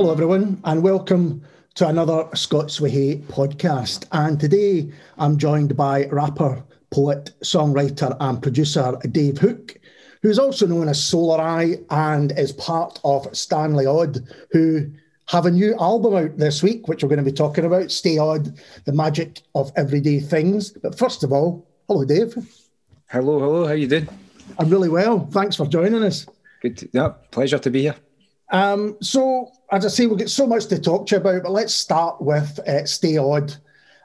Hello, everyone, and welcome to another Scots Way podcast. And today I'm joined by rapper, poet, songwriter, and producer Dave Hook, who's also known as Solareye and is part of Stanley Odd, who have a new album out this week, which we're going to be talking about Stay Odd, the magic of everyday things. But first of all, hello, Dave. Hello, hello. How you doing? I'm really well. Thanks for joining us. Good. To, yeah, pleasure to be here. Um, so, as I say, we'll get so much to talk to you about, but let's start with uh, Stay Odd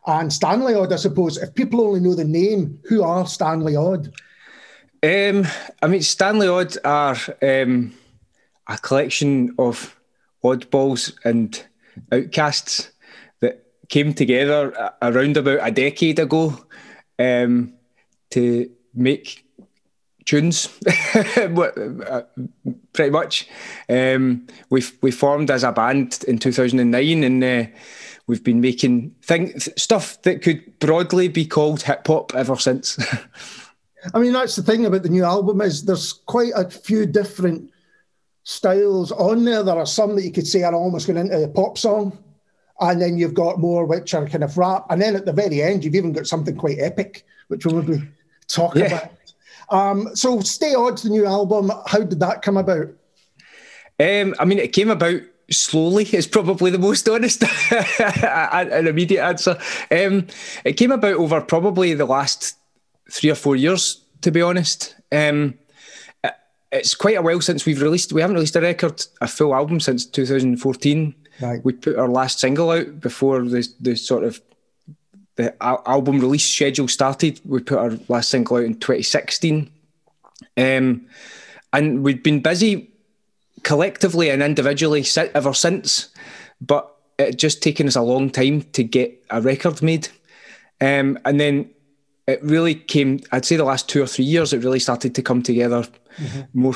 and Stanley Odd, I suppose. If people only know the name, who are Stanley Odd? Um, I mean, Stanley Odd are um, a collection of oddballs and outcasts that came together around about a decade ago um, to make tunes, pretty much. Um, we we formed as a band in 2009 and uh, we've been making thing, stuff that could broadly be called hip hop ever since. I mean, that's the thing about the new album is there's quite a few different styles on there. There are some that you could say are almost going into a pop song. And then you've got more which are kind of rap. And then at the very end, you've even got something quite epic, which we'll maybe talk yeah. about. Um, so Stay Odd's the new album. How did that come about? Um, I mean, it came about slowly is probably the most honest and immediate answer. Um, it came about over probably the last three or four years, to be honest. Um, it's quite a while since we've released. We haven't released a record, a full album since 2014. Right. We put our last single out before the the sort of the al- album release schedule started. We put our last single out in 2016, um, and we've been busy collectively and individually ever since. But it just taken us a long time to get a record made, um, and then it really came. I'd say the last two or three years, it really started to come together mm-hmm. more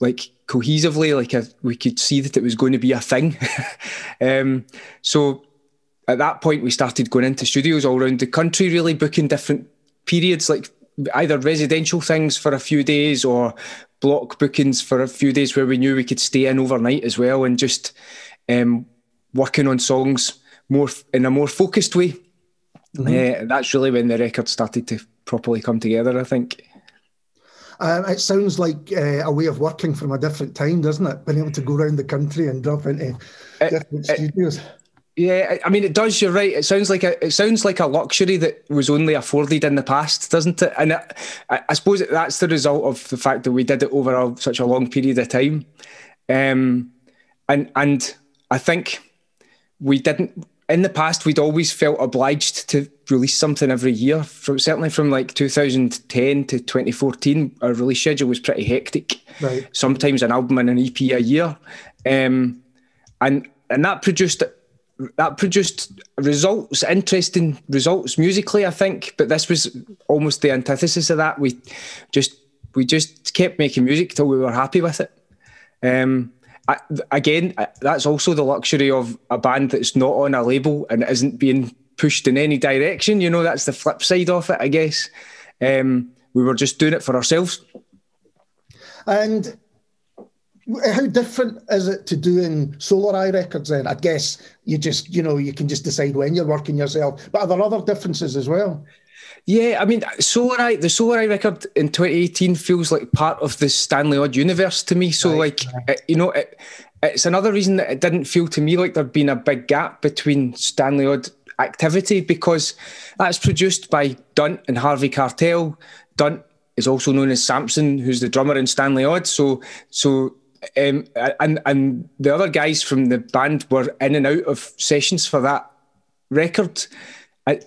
like cohesively, like a, we could see that it was going to be a thing. um, so at that point, we started going into studios all around the country, really booking different periods, like either residential things for a few days or block bookings for a few days where we knew we could stay in overnight as well and just um, working on songs more in a more focused way. Mm-hmm. Uh, that's really when the record started to properly come together, I think. Um, it sounds like uh, a way of working from a different time, doesn't it? Being able to go around the country and drop into it, different it, studios. Yeah, I mean, it does. You're right. It sounds like a it sounds like a luxury that was only afforded in the past, doesn't it? And it, I, suppose that's the result of the fact that we did it over a, such a long period of time. Um, and and I think we didn't in the past, we'd always felt obliged to release something every year. From certainly from like 2010 to 2014, our release schedule was pretty hectic. Right. Sometimes an album and an EP a year, um, and and that produced that produced results, interesting results musically, I think. But this was almost the antithesis of that. We just we just kept making music till we were happy with it. Um, I, again, that's also the luxury of a band that's not on a label and isn't being pushed in any direction. You know, that's the flip side of it, I guess. Um, we were just doing it for ourselves. And how different is it to doing Solareye records then? I guess you just, you know, you can just decide when you're working yourself. But are there other differences as well? Yeah, I mean, Solareye, the Solareye record in 2018 feels like part of the Stanley Odd universe to me. So, right, like, right. It, you know, it, it's another reason that it didn't feel to me like there'd been a big gap between Stanley Odd activity because that's produced by Dunt and Harvey Cartel. Dunt is also known as Samson, who's the drummer in Stanley Odd. So, so um, and and the other guys from the band were in and out of sessions for that record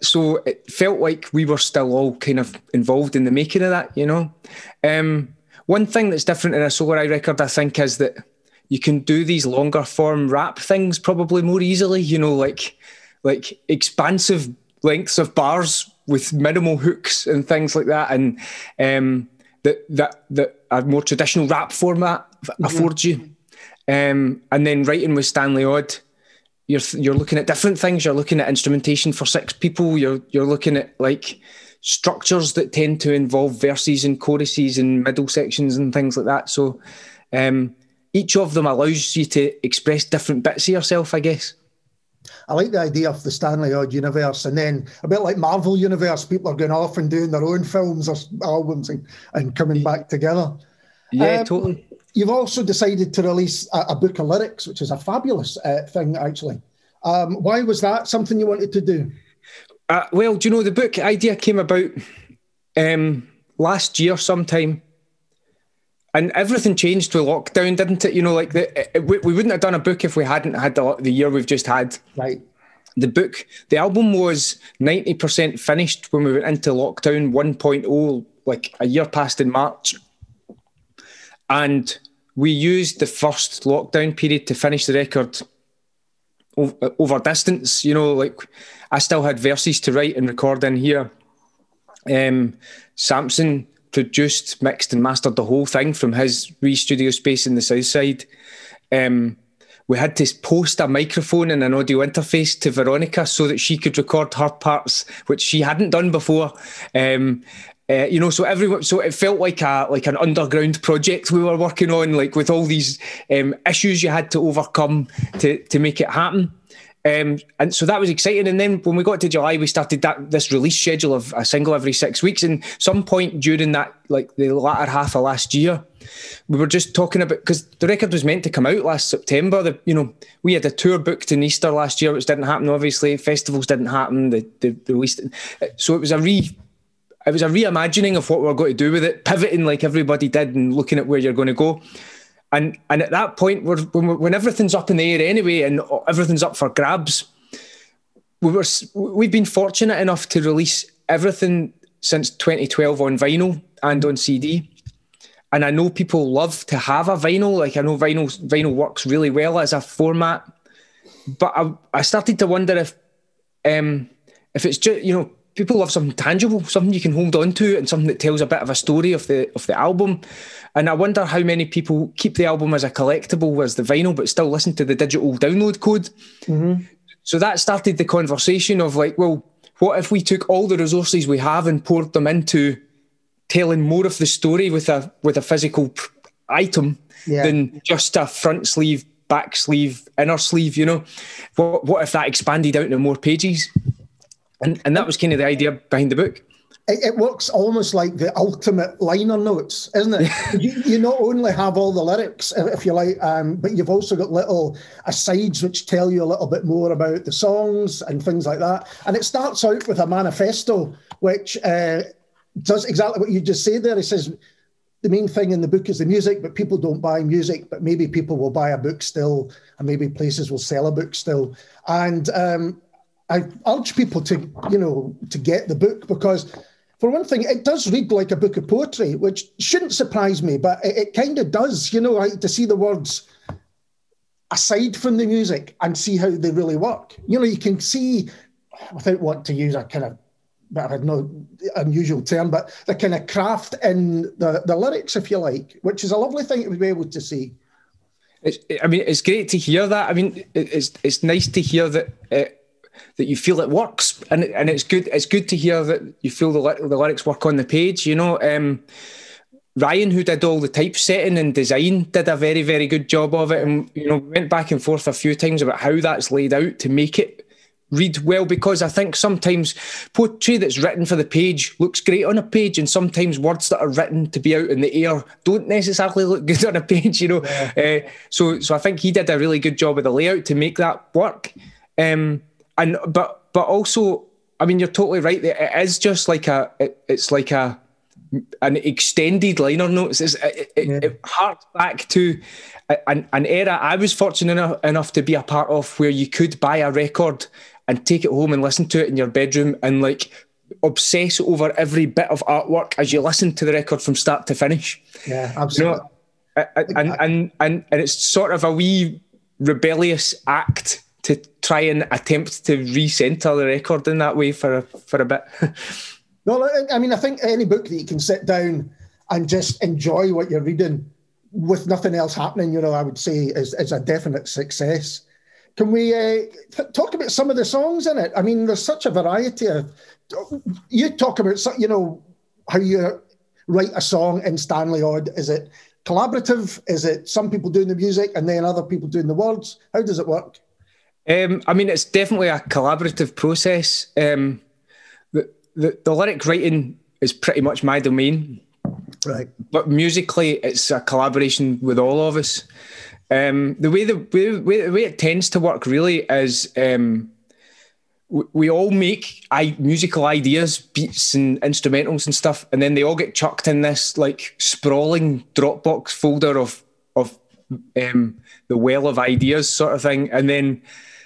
so it felt like we were still all kind of involved in the making of that, you know. Um, one thing that's different in a Solareye record, I think, is that you can do these longer form rap things probably more easily. You know, like like expansive lengths of bars with minimal hooks and things like that, and um, that that that a more traditional rap format affords you. Um, and then writing with Stanley Odd you're you're looking at different things. You're looking at instrumentation for six people. You're you're looking at like structures that tend to involve verses and choruses and middle sections and things like that. So um, each of them allows you to express different bits of yourself, I guess. I like the idea of the Stanley Odd universe, and then a bit like Marvel universe, people are going off and doing their own films or albums and, and coming back together. Yeah, um, totally. You've also decided to release a, a book of lyrics, which is a fabulous uh, thing, actually. Um, why was that something you wanted to do? Uh, well, do you know the book idea came about um, last year sometime, and everything changed with lockdown, didn't it? You know, like the, it, we, we wouldn't have done a book if we hadn't had the, the year we've just had. Right. The book, the album was ninety percent finished when we went into lockdown 1.0, like a year past in March, and we used the first lockdown period to finish the record over distance. You know, like I still had verses to write and record in here. Um, Samson produced, mixed, and mastered the whole thing from his wee studio space in the south side. Um, we had to post a microphone and an audio interface to Veronica so that she could record her parts, which she hadn't done before. Um, uh, you know, so everyone, so it felt like a like an underground project we were working on, like with all these um, issues you had to overcome to to make it happen. Um, and so that was exciting. And then when we got to July, we started that this release schedule of a single every six weeks. And some point during that, like the latter half of last year, we were just talking about because the record was meant to come out last September. The, you know, we had a tour booked in Easter last year, which didn't happen. Obviously, festivals didn't happen. The the, the release, so it was a re. It was a reimagining of what we are going to do with it, pivoting like everybody did, and looking at where you're going to go. And and at that point, when, when everything's up in the air anyway, and everything's up for grabs, we were we've been fortunate enough to release everything since 2012 on vinyl and on CD. And I know people love to have a vinyl. Like I know vinyl vinyl works really well as a format, but I, I started to wonder if um, if it's just you know people love something tangible, something you can hold on to, and something that tells a bit of a story of the of the album. And I wonder how many people keep the album as a collectible as the vinyl, but still listen to the digital download code. Mm-hmm. So that started the conversation of like, well, what if we took all the resources we have and poured them into telling more of the story with a with a physical item yeah. than just a front sleeve, back sleeve, inner sleeve? You know, what what if that expanded out into more pages? And and that was kind of the idea behind the book. It, it works almost like the ultimate liner notes, isn't it? you, you not only have all the lyrics, if you like, um, but you've also got little asides which tell you a little bit more about the songs and things like that. And it starts out with a manifesto, which uh, does exactly what you just said there. It says the main thing in the book is the music, but people don't buy music, but maybe people will buy a book still, and maybe places will sell a book still. And um, I urge people to, you know, to get the book because, for one thing, it does read like a book of poetry, which shouldn't surprise me, but it, it kind of does. You know, like to see the words aside from the music and see how they really work. You know, you can see, without wanting to use a kind of but I no unusual term, but the kind of craft in the, the lyrics, if you like, which is a lovely thing to be able to see. It's, I mean, it's great to hear that. I mean, it's it's nice to hear that it, that you feel it works, and and it's good. It's good to hear that you feel the the lyrics work on the page. You know, um, Ryan, who did all the typesetting and design, did a very very good job of it, and you know went back and forth a few times about how that's laid out to make it read well because I think sometimes poetry that's written for the page looks great on a page, and sometimes words that are written to be out in the air don't necessarily look good on a page. You know, yeah. uh, so so I think he did a really good job of the layout to make that work. Um, and but but also, I mean, you're totally right. That it is just like a. It, it's like a an extended liner notes. It's, it, yeah. it, harks back to an, an era I was fortunate enough, enough to be a part of where you could buy a record and take it home and listen to it in your bedroom and like obsess over every bit of artwork as you listen to the record from start to finish. Yeah, absolutely. You know, and, and, and, and it's sort of a wee rebellious act to try and attempt to recenter the record in that way for a, for a bit. no, I mean, I think any book that you can sit down and just enjoy what you're reading with nothing else happening, you know, I would say is, is a definite success. Can we uh, talk about some of the songs in it? I mean, there's such a variety of. You talk about, you know, how you write a song in Stanley Odd. Is it collaborative? Is it some people doing the music and then other people doing the words? How does it work? Um, I mean, it's definitely a collaborative process. Um, the, the, the lyric writing is pretty much my domain. Right. But musically, it's a collaboration with all of us. Um, the way the way, the way it tends to work really is um, we, we all make I, musical ideas, beats and instrumentals and stuff, and then they all get chucked in this like sprawling Dropbox folder of of um, the well of ideas sort of thing, and then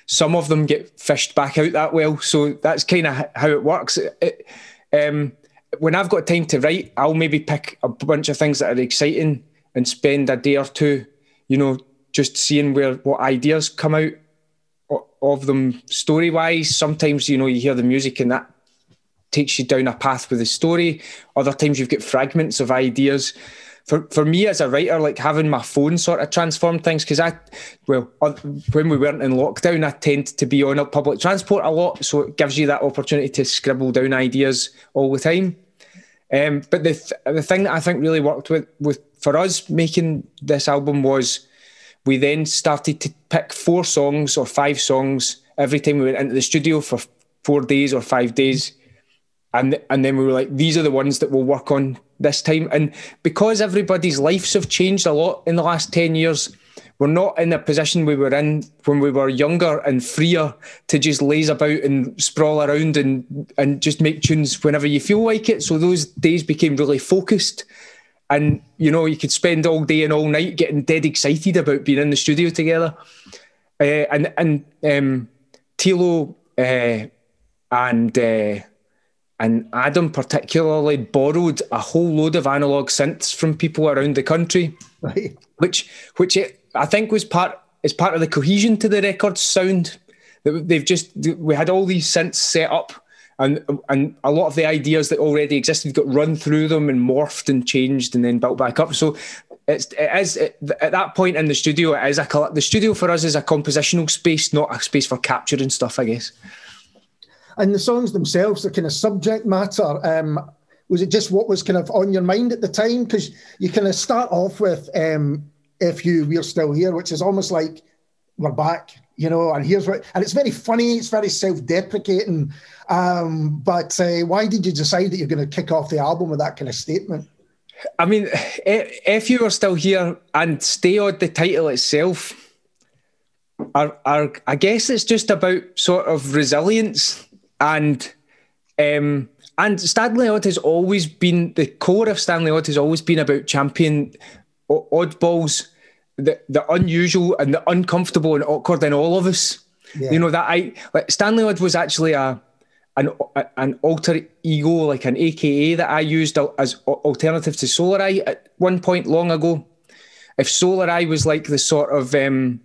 some of them get fished back out that well. So that's kind of how it works. It, um, when I've got time to write, I'll maybe pick a bunch of things that are exciting and spend a day or two, you know, just seeing where what ideas come out of them story wise. Sometimes, you know, you hear the music and that takes you down a path with the story. Other times you've got fragments of ideas. For, for me as a writer, like having my phone sort of transformed things because I, well, when we weren't in lockdown, I tend to be on public transport a lot, so it gives you that opportunity to scribble down ideas all the time. Um, but the th- the thing that I think really worked with with for us making this album was we then started to pick four songs or five songs every time we went into the studio for four days or five days. And, and then we were like, these are the ones that we'll work on this time. And because everybody's lives have changed a lot in the last 10 years, we're not in the position we were in when we were younger and freer to just laze about and sprawl around and and just make tunes whenever you feel like it. So those days became really focused. And you know, you could spend all day and all night getting dead excited about being in the studio together. Uh, and and um, Tilo uh, and uh, and Adam particularly borrowed a whole load of analog synths from people around the country, right. which which it, I think was part is part of the cohesion to the record's sound. They've just we had all these synths set up, and and a lot of the ideas that already existed got run through them and morphed and changed and then built back up. So it's it is it, at that point in the studio. It is a the studio for us is a compositional space, not a space for capturing stuff. I guess. And the songs themselves, the kind of subject matter. Um, was it just what was kind of on your mind at the time? Because you kind of start off with um, "If You We're Still Here," which is almost like we're back, you know. And here's what, and it's very funny. It's very self-deprecating. Um, but uh, why did you decide that you're going to kick off the album with that kind of statement? I mean, if you were still here and stay on the title itself, are, are I guess it's just about sort of resilience and um, and Stanley Odd has always been the core of Stanley Odd has always been about champion oddballs, the the unusual and the uncomfortable and awkward in all of us. Yeah. You know that I like Stanley Odd was actually a an an alter ego, like an AKA that I used as alternative to Solareye at one point long ago. If Solareye was like the sort of um,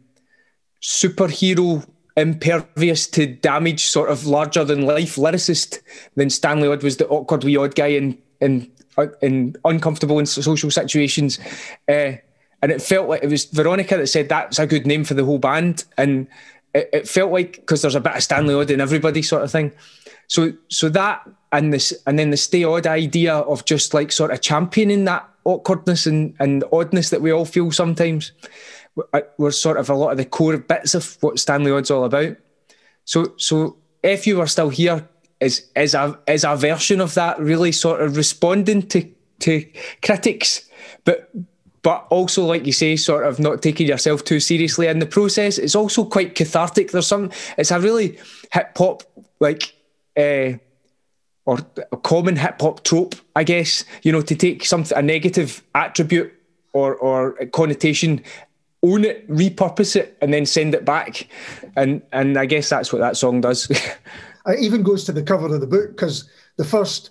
superhero, impervious to damage, sort of larger than life lyricist, than Stanley Odd was the awkward wee odd guy in in in uncomfortable in social situations. Uh, and it felt like it was Veronica that said that's a good name for the whole band, and it, it felt like because there's a bit of Stanley Odd in everybody, sort of thing. So so that and this and then the stay odd idea of just like sort of championing that awkwardness and, and oddness that we all feel sometimes were sort of a lot of the core bits of what Stanley Odd's all about. So so if you were still here is is a is a version of that really sort of responding to to critics, but but also like you say, sort of not taking yourself too seriously in the process. It's also quite cathartic. There's some. It's a really hip hop like uh, or a common hip hop trope, I guess, you know, to take something a negative attribute or or connotation, own it, repurpose it, and then send it back, and and I guess that's what that song does. it even goes to the cover of the book because the first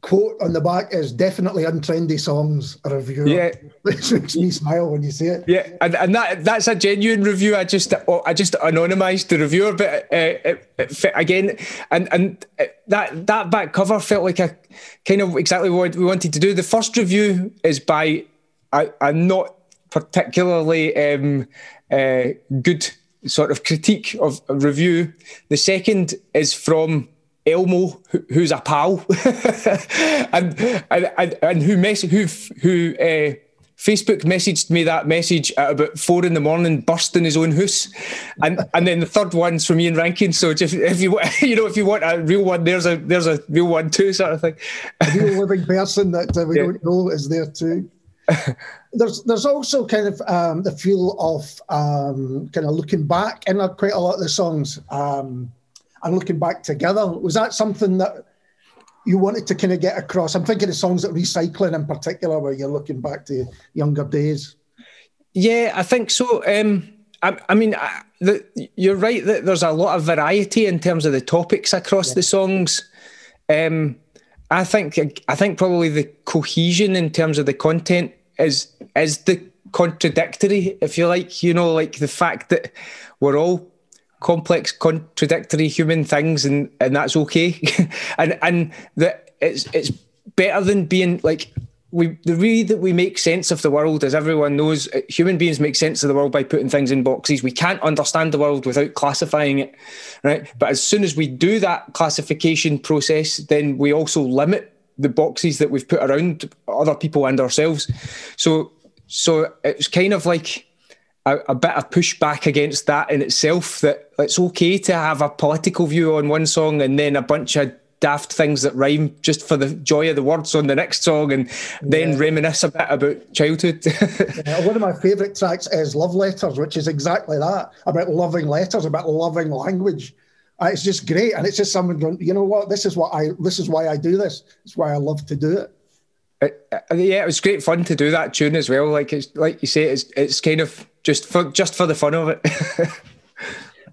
quote on the back is definitely untrendy songs a review. Yeah, which makes me smile when you say it. Yeah, and, and that that's a genuine review. I just I just anonymised the reviewer, but uh, it, it again, and and that that back cover felt like a kind of exactly what we wanted to do. The first review is by a, a not particularly um, uh, good sort of critique of review. The second is from Elmo, who's a pal, and, and and who mess who who uh, Facebook messaged me that message at about four in the morning, burst in his own house, and and then the third one's from Ian Rankin. So just if you you know if you want a real one, there's a there's a real one too, sort of thing. A real living person that uh, we yeah. don't know is there too. there's there's also kind of um, the feel of um, kind of looking back in quite a lot of the songs um, and looking back together. Was that something that you wanted to kind of get across? I'm thinking of songs that recycling in particular, where you're looking back to younger days. Yeah, I think so. Um, I, I, mean, I, the, you're right that there's a lot of variety in terms of the topics across yeah. the songs. Um, I think I think probably the cohesion in terms of the content is is the contradictory, if you like. You know, like the fact that we're all complex, contradictory human things, and and that's okay, and and that it's it's better than being like we the way that we make sense of the world, as everyone knows, uh, human beings make sense of the world by putting things in boxes. We can't understand the world without classifying it, right? But as soon as we do that classification process, then we also limit the boxes that we've put around other people and ourselves. So so it's kind of like a, a, bit of pushback against that in itself. That it's okay to have a political view on one song and then a bunch of daft things that rhyme just for the joy of the words on the next song and then yeah. reminisce a bit about childhood. yeah, one of my favourite tracks is Love Letters, which is exactly that about loving letters, about loving language. Uh, it's just great, and it's just someone going, you know what? This is what I. This is why I do this. It's why I love to do it. It, uh, yeah, it was great fun to do that tune as well. Like it's like you say, it's it's kind of just for just for the fun of it.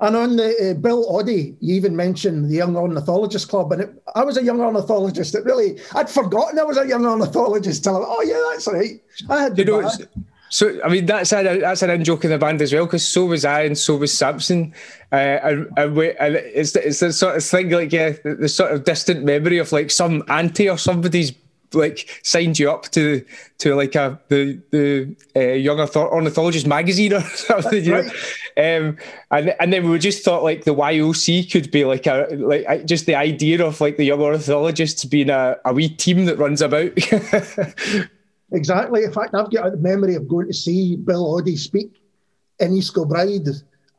and on the uh, Bill Oddie, you even mentioned the Young Ornithologist Club, and it, I was a young ornithologist. It really, I'd forgotten I was a young ornithologist. Till I, oh yeah, that's right. I had you know. So I mean that's a that's an in joke in the band as well because so was I and so was Samson, uh, and, and, we, and it's it's the sort of thing like yeah the, the, sort of distant memory of like some auntie or somebody's like signed you up to to like a the the uh, young ornithologist magazine or something, you right. know. Um, and and then we just thought like the YOC could be like a like just the idea of like the young ornithologists being a, a wee team that runs about. exactly. In fact, I've got a memory of going to see Bill Oddie speak in East Kilbride,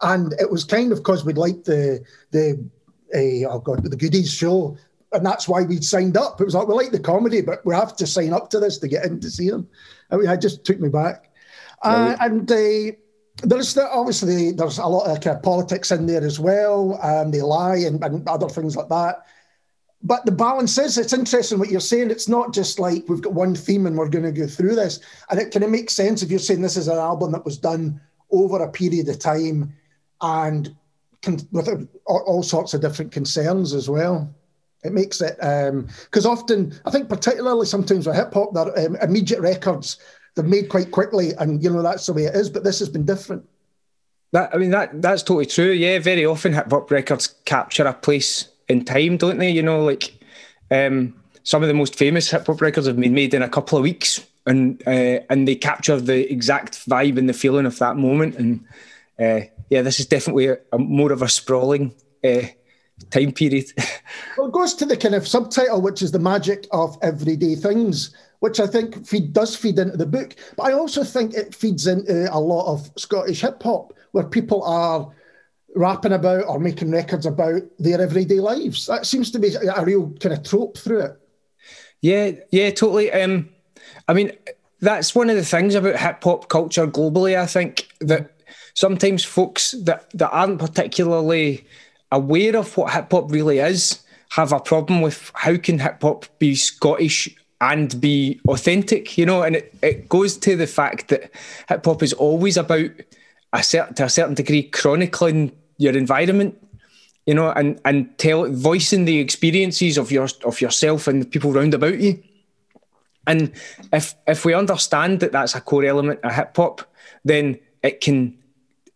and it was kind of because we'd liked the the uh, oh god the goodies show and that's why we signed up. It was like we like the comedy, but we have to sign up to this to get in to see them. I mean, it just took me back. Uh, and uh, there's the, obviously there's a lot of kind of politics in there as well, and they lie and, and other things like that. But the balance is, it's interesting what you're saying. It's not just like we've got one theme and we're going to go through this. And it kind of makes sense if you're saying this is an album that was done over a period of time and with all, all sorts of different concerns as well. It makes it because um, often I think particularly sometimes with hip hop, they're um, immediate records. They're made quite quickly, and you know that's the way it is. But this has been different. That I mean that that's totally true. Yeah, very often hip hop records capture a place in time, don't they? You know, like um, some of the most famous hip hop records have been made in a couple of weeks, and uh, and they capture the exact vibe and the feeling of that moment. And uh, yeah, this is definitely a, a more of a sprawling. Uh, time period. well, it goes to the kind of subtitle, which is the magic of everyday things, which I think feed, does feed into the book. But I also think it feeds into a lot of Scottish hip hop, where people are rapping about or making records about their everyday lives. That seems to be a real kind of trope through it. Yeah, yeah, totally. Um, I mean, that's one of the things about hip hop culture globally. I think that sometimes folks that, that aren't particularly aware of what hip hop really is have a problem with how can hip hop be Scottish and be authentic, you know, and it, it goes to the fact that hip hop is always about a certain to a certain degree chronicling your environment, you know, and and tell voicing the experiences of your of yourself and the people round about you. And if if we understand that that's a core element of hip hop, then it can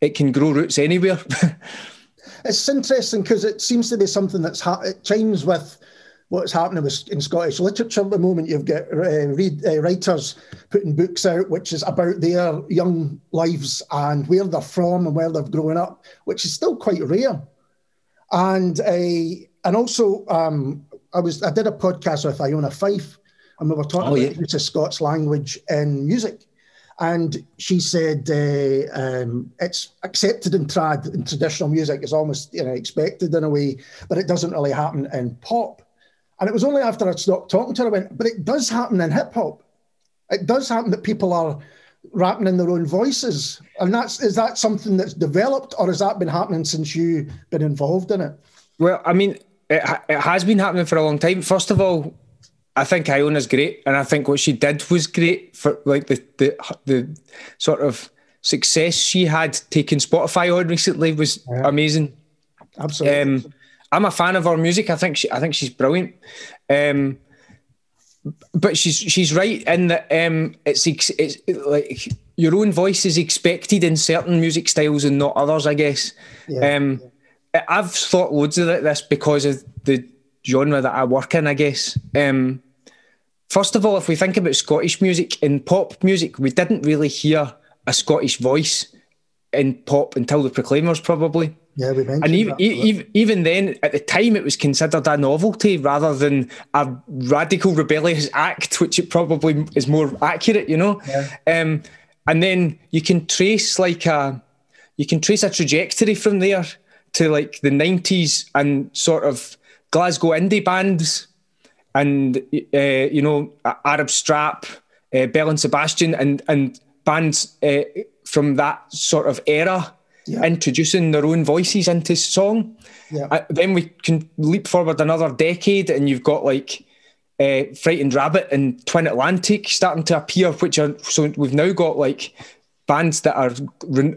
it can grow roots anywhere. it's interesting because it seems to be something that's ha- it chimes with what's happening with, in Scottish literature at the moment. You've got uh, read, uh, writers putting books out, which is about their young lives and where they're from and where they've grown up, which is still quite rare. And uh, and also, um, I was I did a podcast with Iona Fyfe, and we were talking oh, yeah. about the use of Scots language in music. And she said uh, um, it's accepted in trad in traditional music. It's almost you know expected in a way, but it doesn't really happen in pop. And it was only after I stopped talking to her I went, but it does happen in hip hop. It does happen that people are rapping in their own voices, and that's is that something that's developed, or has that been happening since you've been involved in it? Well, I mean, it, it has been happening for a long time. First of all, I think Iona's great, and I think what she did was great for like the the the sort of success she had taking Spotify on recently was yeah. amazing. Absolutely. Um, I'm a fan of her music. I think she, I think she's brilliant. Um, but she's she's right in that um, it's it's like your own voice is expected in certain music styles and not others. I guess. Yeah. Um, I've thought loads of this because of the genre that I work in. I guess. Um, first of all, if we think about Scottish music in pop music, we didn't really hear a Scottish voice in pop until the Proclaimers, probably. Yeah, we mentioned and even, that, even, even then, at the time, it was considered a novelty rather than a radical rebellious act, which it probably is more accurate, you know. Yeah. Um, and then you can trace like a, you can trace a trajectory from there to like the '90s and sort of Glasgow indie bands, and uh, you know Arab Strap, uh, Belle and Sebastian, and and bands uh, from that sort of era yeah. introducing their own voices into song. Yeah. Uh, then we can leap forward another decade, and you've got like uh, Frightened Rabbit and Twin Atlantic starting to appear, which are so we've now got like bands that are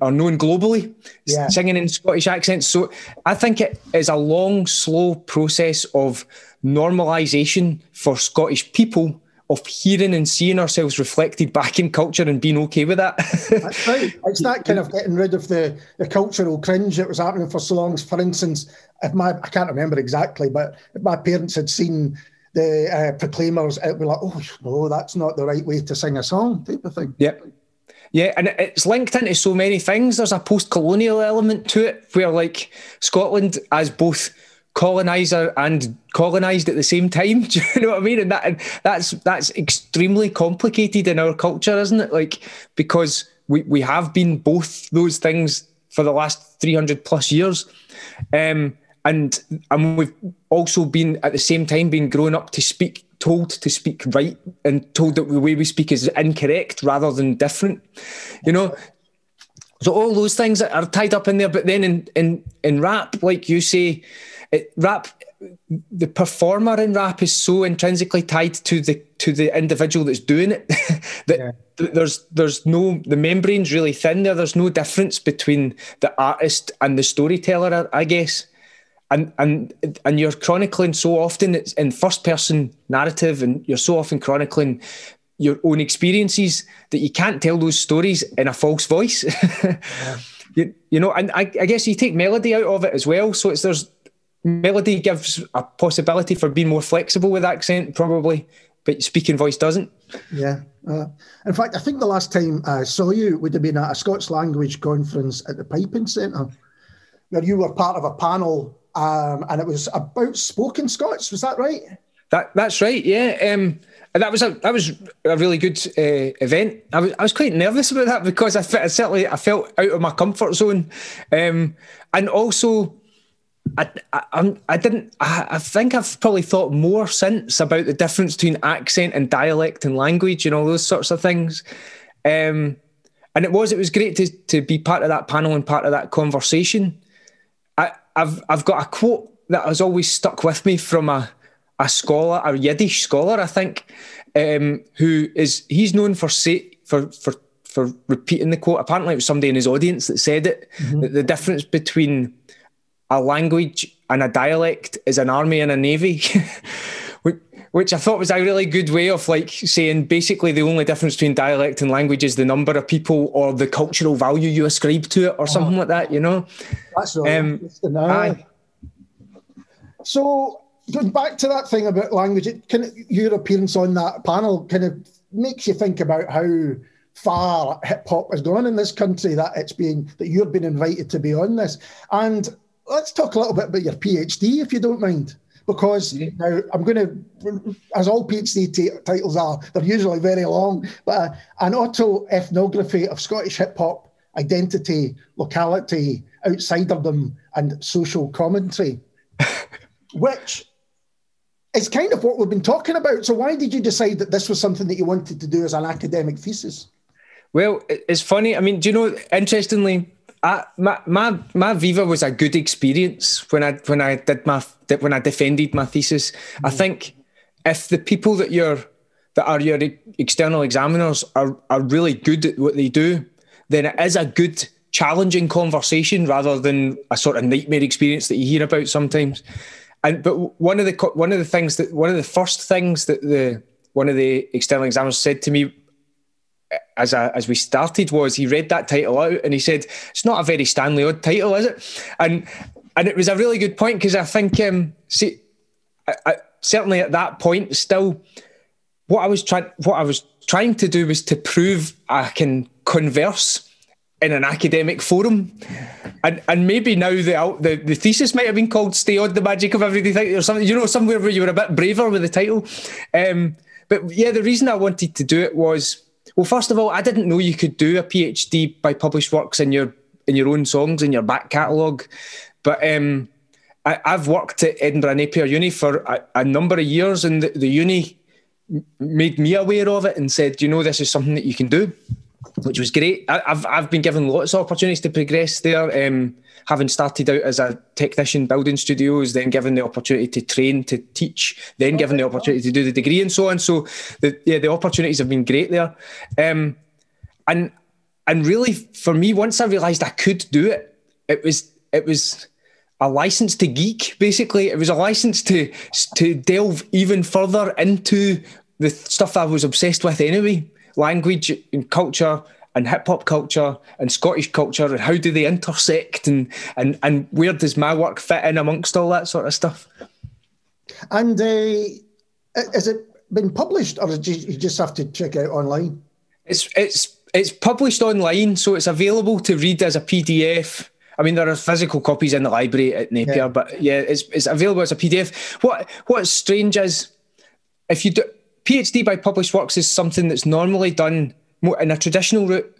are known globally yeah. singing in Scottish accents. So I think it is a long, slow process of normalisation for Scottish people of hearing and seeing ourselves reflected back in culture and being okay with that. That's right. It's that kind of getting rid of the, the cultural cringe that was happening for so long. For instance, if my I can't remember exactly, but if my parents had seen the uh, Proclaimers, it would be like, oh no, that's not the right way to sing a song, type of thing. Yep. Yeah, and it's linked into so many things. There's a post-colonial element to it, where like Scotland, as both colonizer and colonized at the same time. Do you know what I mean? And that and that's that's extremely complicated in our culture, isn't it? Like because we we have been both those things for the last three hundred plus years. Um, and and we've also been at the same time being grown up to speak told to speak right and told that the way we speak is incorrect rather than different you know so all those things are tied up in there but then in in in rap like you say it, rap the performer in rap is so intrinsically tied to the to the individual that's doing it that yeah. there's there's no the membrane's really thin there there's no difference between the artist and the storyteller i guess and and and you're chronicling so often it's in first person narrative and you're so often chronicling your own experiences that you can't tell those stories in a false voice yeah. you, you know and I, I guess you take melody out of it as well so it's there's melody gives a possibility for being more flexible with accent, probably, but speaking voice doesn't. Yeah. Uh, in fact, I think the last time I saw you would have been at a Scots language conference at the Piping Centre, where you were part of a panel um, and it was about spoken Scots. Was that right? That that's right. Yeah. Um, that was a that was a really good uh, event. I was I was quite nervous about that because I, I certainly I felt out of my comfort zone, um, and also I, I, I didn't. I, I, think I've probably thought more since about the difference between accent and dialect and language and all those sorts of things. Um, and it was it was great to to be part of that panel and part of that conversation. I, have I've got a quote that has always stuck with me from a a scholar, a Yiddish scholar, I think, um, who is he's known for say for for for repeating the quote. Apparently, it was somebody in his audience that said it. Mm-hmm. That the difference between a language and a dialect is an army and a navy, which I thought was a really good way of like saying basically the only difference between dialect and language is the number of people or the cultural value you ascribe to it or something like that, you know? That's really um. Aye. So going back to that thing about language, it kind of, your appearance on that panel kind of makes you think about how far hip hop has gone in this country that it's been that you've been invited to be on this. And let's talk a little bit about your PhD, if you don't mind. because yeah. now I'm going to, as all PhD t- titles are, they're usually very long, but uh, an auto ethnography of Scottish hip hop identity, locality, outsiderdom, and social commentary, which is kind of what we've been talking about. So, why did you decide that this was something that you wanted to do as an academic thesis? Well, it's funny. I mean, do you know? Interestingly, I, my my my Viva was a good experience when I when I did my when I defended my thesis. Mm. I think if the people that you're that are your external examiners are are really good at what they do, then it is a good challenging conversation rather than a sort of nightmare experience that you hear about sometimes. And but one of the one of the things that one of the first things that the one of the external examiners said to me as a, as we started was he read that title out and he said it's not a very Stanley Odd title, is it? And and it was a really good point because I think um, see, I, I, certainly at that point still what I was trying what I was trying to do was to prove I can converse in an academic forum. And and maybe now the, the the thesis might have been called "Stay on the Magic of Everyday Thing" or something. You know, somewhere where you were a bit braver with the title. Um, but yeah, the reason I wanted to do it was well, first of all, I didn't know you could do a PhD by published works in your in your own songs in your back catalogue. But um, I, have worked at Edinburgh Napier Uni for a, a number of years, and the, the uni made me aware of it and said, you know, this is something that you can do which was great. I, have I've been given lots of opportunities to progress there. Um, having started out as a technician building studios, then given the opportunity to train, to teach, then given the opportunity to do the degree and so on. So the yeah, the opportunities have been great there. Um, and and really for me, once I realised I could do it, it was it was a license to geek. Basically, it was a license to to delve even further into the stuff I was obsessed with anyway language and culture and hip hop culture and Scottish culture and how do they intersect and and and where does my work fit in amongst all that sort of stuff? And uh, has it been published, or do you just have to check out online? It's it's it's published online, so it's available to read as a PDF. I mean, there are physical copies in the library at Napier, yeah. but yeah, it's it's available as a PDF. What what's strange is if you do PhD by published works is something that's normally done more in a traditional route.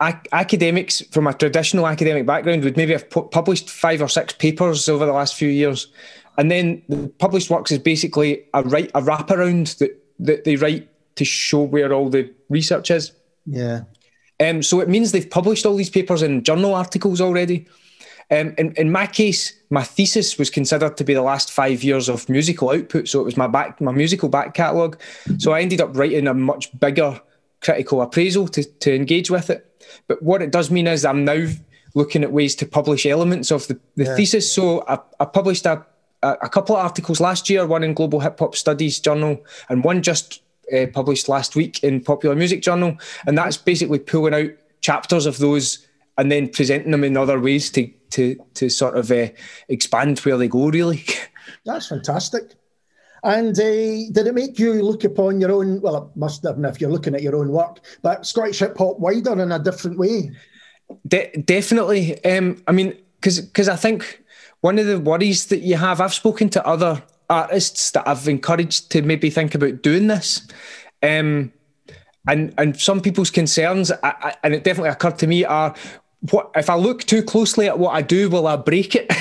academics from a traditional academic background would maybe have pu- published five or six papers over the last few years, and then the published works is basically a write a wraparound that that they write to show where all the research is. Yeah. Um, so it means they've published all these papers in journal articles already. Um, in, in my case, my thesis was considered to be the last five years of musical output, so it was my back my musical back catalogue. So I ended up writing a much bigger critical appraisal to, to engage with it. But what it does mean is I'm now looking at ways to publish elements of the, the yeah. thesis. So I, I published a, a, couple of articles last year, one in Global Hip Hop Studies Journal, and one just uh, published last week in Popular Music Journal. And that's basically pulling out chapters of those and then presenting them in other ways to to to sort of uh, expand where they go. Really, that's fantastic. And uh, did it make you look upon your own? Well, it must have if you're looking at your own work, but Scottish hip hop wider in a different way. De- definitely. Um, I mean, because because I think one of the worries that you have, I've spoken to other artists that I've encouraged to maybe think about doing this. Um, and and some people's concerns, I, I, and it definitely occurred to me, are what if I look too closely at what I do, will I break it?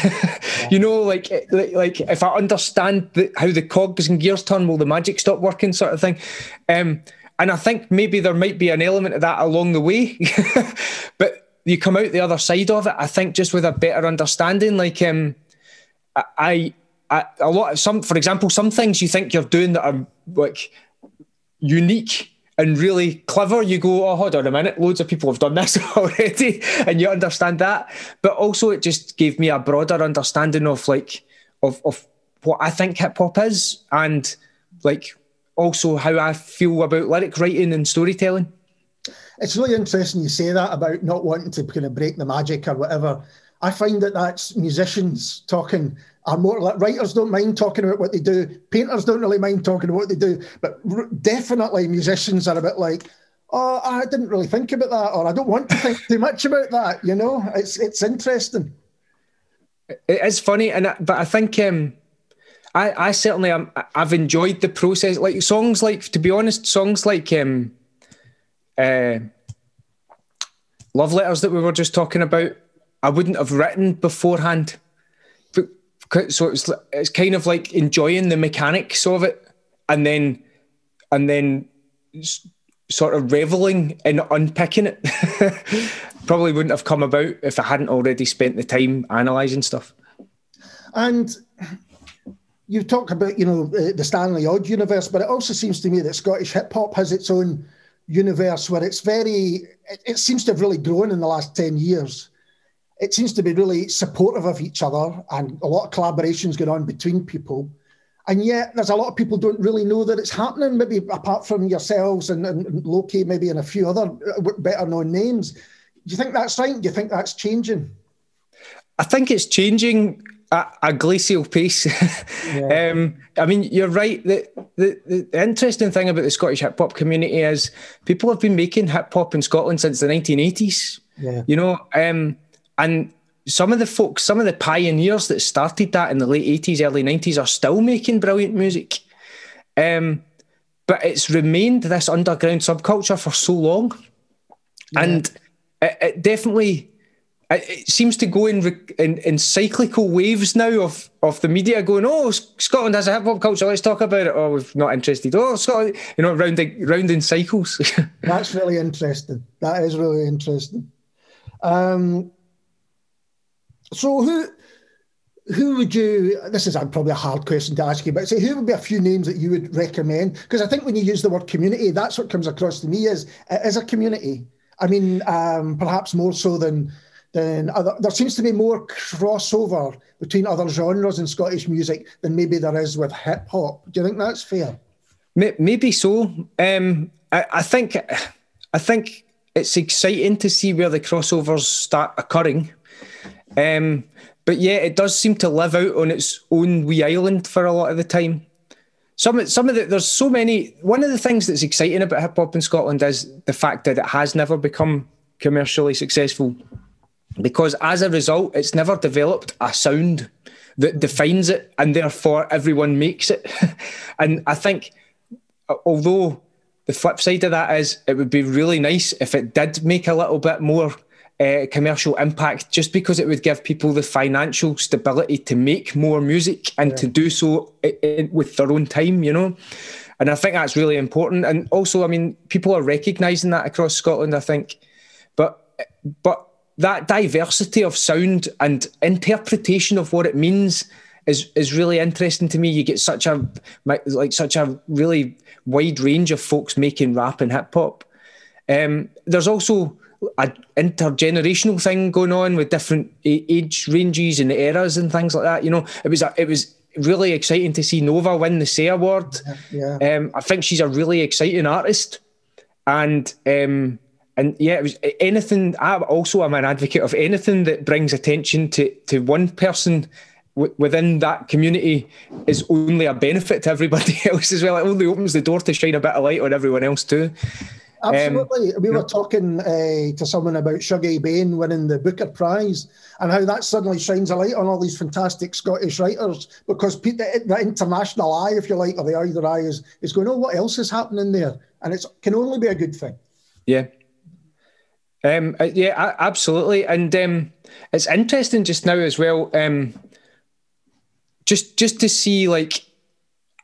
you know, like, like like if I understand the, how the cogs and gears turn, will the magic stop working, sort of thing. Um, and I think maybe there might be an element of that along the way, but you come out the other side of it. I think just with a better understanding, like um, I, I a lot of some, for example, some things you think you're doing that are like unique and really clever, you go, oh, hold on a minute, loads of people have done this already, and you understand that. But also, it just gave me a broader understanding of like of of what I think hip hop is, and like also how I feel about lyric writing and storytelling. It's really interesting you say that about not wanting to kind of break the magic or whatever. I find that that's musicians talking are more like writers don't mind talking about what they do. Painters don't really mind talking about what they do, but r- definitely musicians are a bit like, oh, I didn't really think about that, or I don't want to think too much about that. You know, it's it's interesting. It is funny, and but I think um, I, I certainly am. I've enjoyed the process. Like songs, like to be honest, songs like um, uh, love letters that we were just talking about. I wouldn't have written beforehand. So it's it's kind of like enjoying the mechanics of it, and then and then sort of reveling in unpicking it. Probably wouldn't have come about if I hadn't already spent the time analysing stuff. And you talk about, you know, the Stanley Odd universe, but it also seems to me that Scottish hip hop has its own universe where it's very, it, it, seems to have really grown in the last 10 years. It seems to be really supportive of each other and a lot of collaborations going on between people. And yet there's a lot of people don't really know that it's happening, maybe apart from yourselves and, and Loki, maybe and a few other uh, better known names. Do you think that's right? Do you think that's changing? I think it's changing at a, glacial pace. yeah. um, I mean, you're right. The, the, the interesting thing about the Scottish hip hop community is people have been making hip hop in Scotland since the 1980s. Yeah. You know, um, and some of the folks, some of the pioneers that started that in the late 80s, early 90s are still making brilliant music. Um, but it's remained this underground subculture for so long. Yeah. And it, it definitely it seems to go in, in, in cyclical waves now of of the media going, oh, Scotland has a hip hop culture. Let's talk about it. Oh, we're not interested. Oh, Scotland, you know, rounding rounding cycles. That's really interesting. That is really interesting. Um, so who who would you? This is probably a hard question to ask you, but say who would be a few names that you would recommend? Because I think when you use the word community, that's what comes across to me as as a community. I mean, um, perhaps more so than then other, there seems to be more crossover between other genres in Scottish music than maybe there is with hip hop. Do you think that's fair? Maybe so. Um, I, I, think I think it's exciting to see where the crossovers start occurring. Um, but yeah, it does seem to live out on its own wee island for a lot of the time. Some some of the there's so many. One of the things that's exciting about hip hop in Scotland is the fact that it has never become commercially successful because as a result, it's never developed a sound that defines it, and therefore everyone makes it. and I think, although the flip side of that is, it would be really nice if it did make a little bit more uh, commercial impact, just because it would give people the financial stability to make more music and yeah. to do so with their own time, you know. And I think that's really important. And also, I mean, people are recognising that across Scotland. I think, but but that diversity of sound and interpretation of what it means is is really interesting to me. You get such a like such a really wide range of folks making rap and hip hop. Um, there's also an intergenerational thing going on with different age ranges and eras and things like that. You know, it was a, it was really exciting to see Nova win the Say Award. Yeah, yeah. Um, I think she's a really exciting artist, and um, and yeah, it was anything. I also am an advocate of anything that brings attention to to one person w- within that community is only a benefit to everybody else as well. It only opens the door to shine a bit of light on everyone else too. Absolutely. Um, we were talking uh, to someone about Shuggie Bain winning the Booker Prize and how that suddenly shines a light on all these fantastic Scottish writers because the, the international eye, if you like, or the other eye is, is going, oh, what else is happening there? And it can only be a good thing. Yeah, um, uh, yeah, absolutely, and um, it's interesting just now as well. Um, just just to see like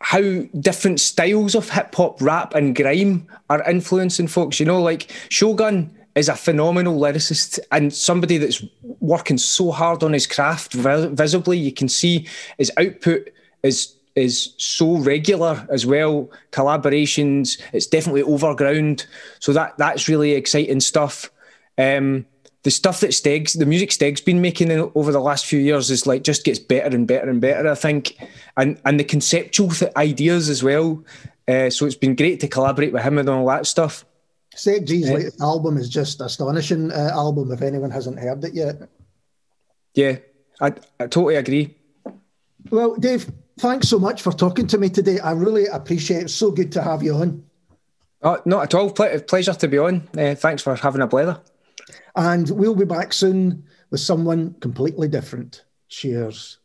how different styles of hip hop, rap, and grime are influencing folks. You know, like Shogun is a phenomenal lyricist and somebody that's working so hard on his craft. Visibly, you can see his output is is so regular as well. Collaborations, it's definitely overground. So that that's really exciting stuff. Um, the stuff that Stegs, the music Stegs been making over the last few years is like just gets better and better and better. I think, and and the conceptual th- ideas as well. Uh, so it's been great to collaborate with him and all that stuff. Steg's uh, album is just an astonishing uh, album. If anyone hasn't heard it yet, yeah, I, I totally agree. Well, Dave, thanks so much for talking to me today. I really appreciate it. It's So good to have you on. Oh, not at all. Ple- pleasure to be on. Uh, thanks for having a blather. And we'll be back soon with someone completely different. Cheers.